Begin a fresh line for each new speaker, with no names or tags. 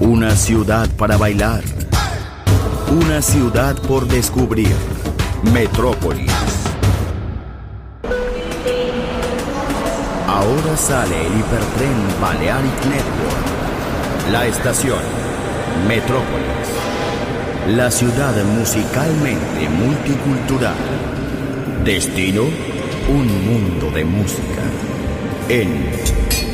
Una ciudad para bailar. Una ciudad por descubrir. Metrópolis. Ahora sale el hipertren Balearic Network. La estación Metrópolis. La ciudad musicalmente multicultural. Destino, un mundo de música. En